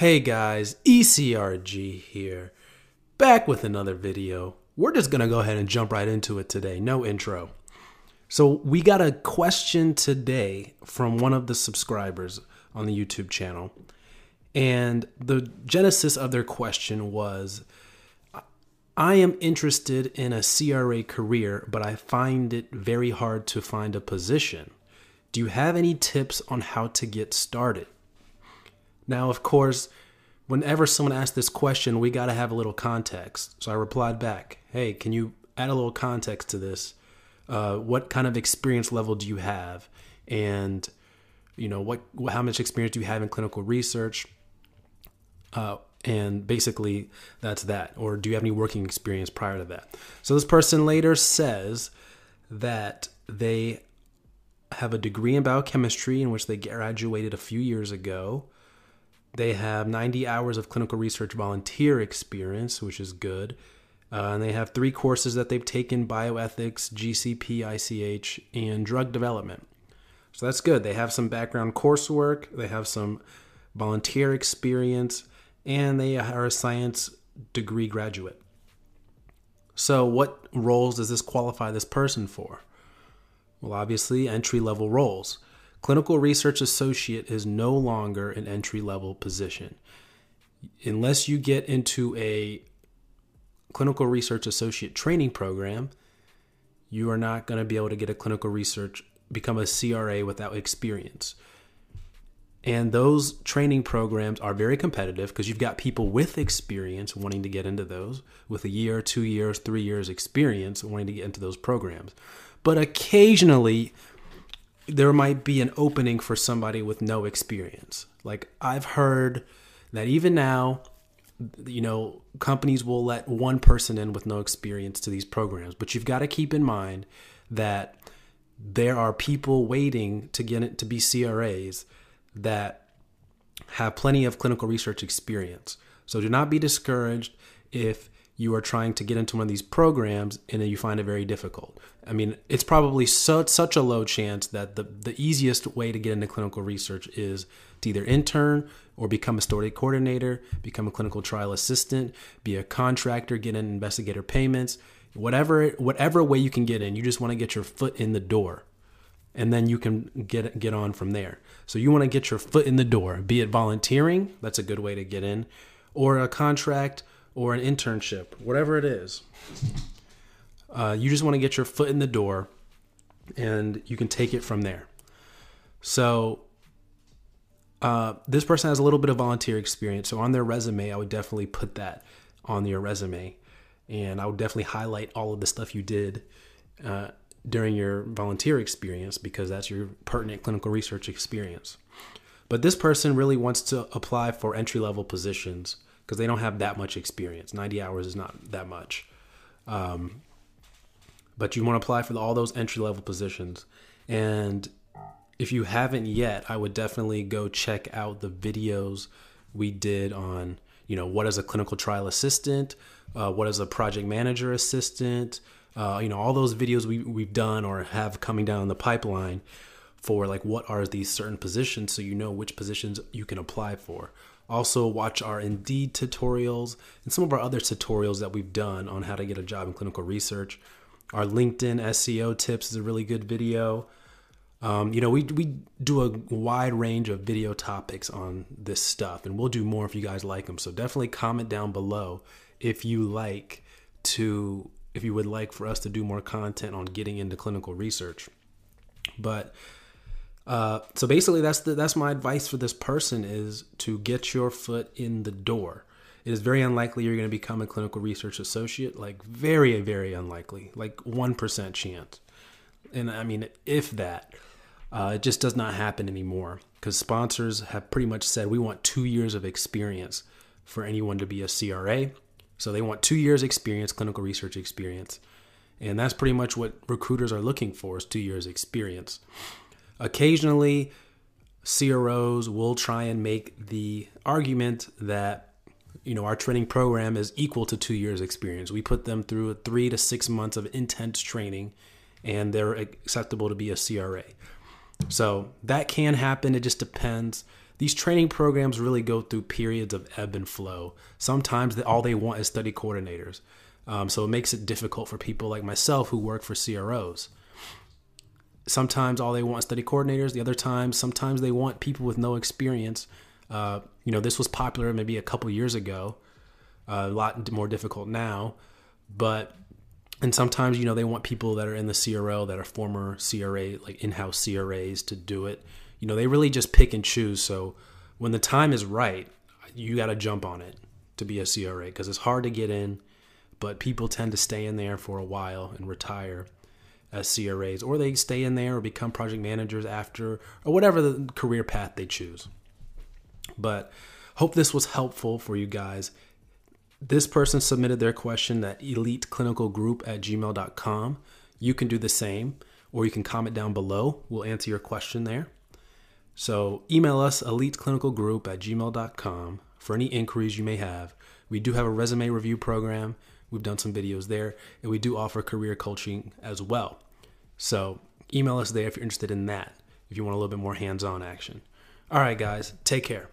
Hey guys, ECRG here, back with another video. We're just gonna go ahead and jump right into it today, no intro. So, we got a question today from one of the subscribers on the YouTube channel, and the genesis of their question was I am interested in a CRA career, but I find it very hard to find a position. Do you have any tips on how to get started? Now, of course, whenever someone asks this question, we got to have a little context. So I replied back, hey, can you add a little context to this? Uh, what kind of experience level do you have? And, you know, what, how much experience do you have in clinical research? Uh, and basically, that's that. Or do you have any working experience prior to that? So this person later says that they have a degree in biochemistry in which they graduated a few years ago. They have 90 hours of clinical research volunteer experience, which is good. Uh, and they have three courses that they've taken bioethics, GCP, ICH, and drug development. So that's good. They have some background coursework, they have some volunteer experience, and they are a science degree graduate. So, what roles does this qualify this person for? Well, obviously, entry level roles. Clinical research associate is no longer an entry level position. Unless you get into a clinical research associate training program, you are not going to be able to get a clinical research, become a CRA without experience. And those training programs are very competitive because you've got people with experience wanting to get into those, with a year, two years, three years experience wanting to get into those programs. But occasionally, there might be an opening for somebody with no experience. Like I've heard that even now, you know, companies will let one person in with no experience to these programs, but you've got to keep in mind that there are people waiting to get it to be CRAs that have plenty of clinical research experience. So do not be discouraged if you are trying to get into one of these programs and then you find it very difficult. I mean, it's probably so, such a low chance that the, the easiest way to get into clinical research is to either intern or become a study coordinator, become a clinical trial assistant, be a contractor, get in investigator payments, whatever whatever way you can get in. You just want to get your foot in the door, and then you can get get on from there. So you want to get your foot in the door, be it volunteering, that's a good way to get in, or a contract or an internship, whatever it is. Uh, you just want to get your foot in the door and you can take it from there. So, uh, this person has a little bit of volunteer experience. So, on their resume, I would definitely put that on your resume. And I would definitely highlight all of the stuff you did uh, during your volunteer experience because that's your pertinent clinical research experience. But this person really wants to apply for entry level positions because they don't have that much experience. 90 hours is not that much. Um, but you want to apply for all those entry level positions. And if you haven't yet, I would definitely go check out the videos we did on, you know, what is a clinical trial assistant, uh, what is a project manager assistant, uh, you know, all those videos we, we've done or have coming down the pipeline for like what are these certain positions so you know which positions you can apply for. Also, watch our Indeed tutorials and some of our other tutorials that we've done on how to get a job in clinical research. Our LinkedIn SEO tips is a really good video. Um, you know, we, we do a wide range of video topics on this stuff, and we'll do more if you guys like them. So definitely comment down below if you like to, if you would like for us to do more content on getting into clinical research. But uh, so basically, that's the, that's my advice for this person is to get your foot in the door. It is very unlikely you're going to become a clinical research associate. Like very, very unlikely. Like one percent chance. And I mean, if that, uh, it just does not happen anymore because sponsors have pretty much said we want two years of experience for anyone to be a CRA. So they want two years experience, clinical research experience. And that's pretty much what recruiters are looking for is two years experience. Occasionally, CROs will try and make the argument that you know our training program is equal to two years experience. We put them through three to six months of intense training, and they're acceptable to be a CRA. So that can happen. It just depends. these training programs really go through periods of ebb and flow. Sometimes all they want is study coordinators. Um, so it makes it difficult for people like myself who work for CROs. Sometimes all they want study coordinators. The other times, sometimes they want people with no experience. Uh, you know, this was popular maybe a couple years ago, uh, a lot more difficult now. But and sometimes you know they want people that are in the CRO that are former CRA like in-house CRAs to do it. You know, they really just pick and choose. So when the time is right, you got to jump on it to be a CRA because it's hard to get in, but people tend to stay in there for a while and retire as CRAs, or they stay in there or become project managers after, or whatever the career path they choose. But hope this was helpful for you guys. This person submitted their question at eliteclinicalgroup at gmail.com. You can do the same, or you can comment down below. We'll answer your question there. So email us eliteclinicalgroup at gmail.com for any inquiries you may have. We do have a resume review program. We've done some videos there, and we do offer career coaching as well. So email us there if you're interested in that, if you want a little bit more hands on action. All right, guys, take care.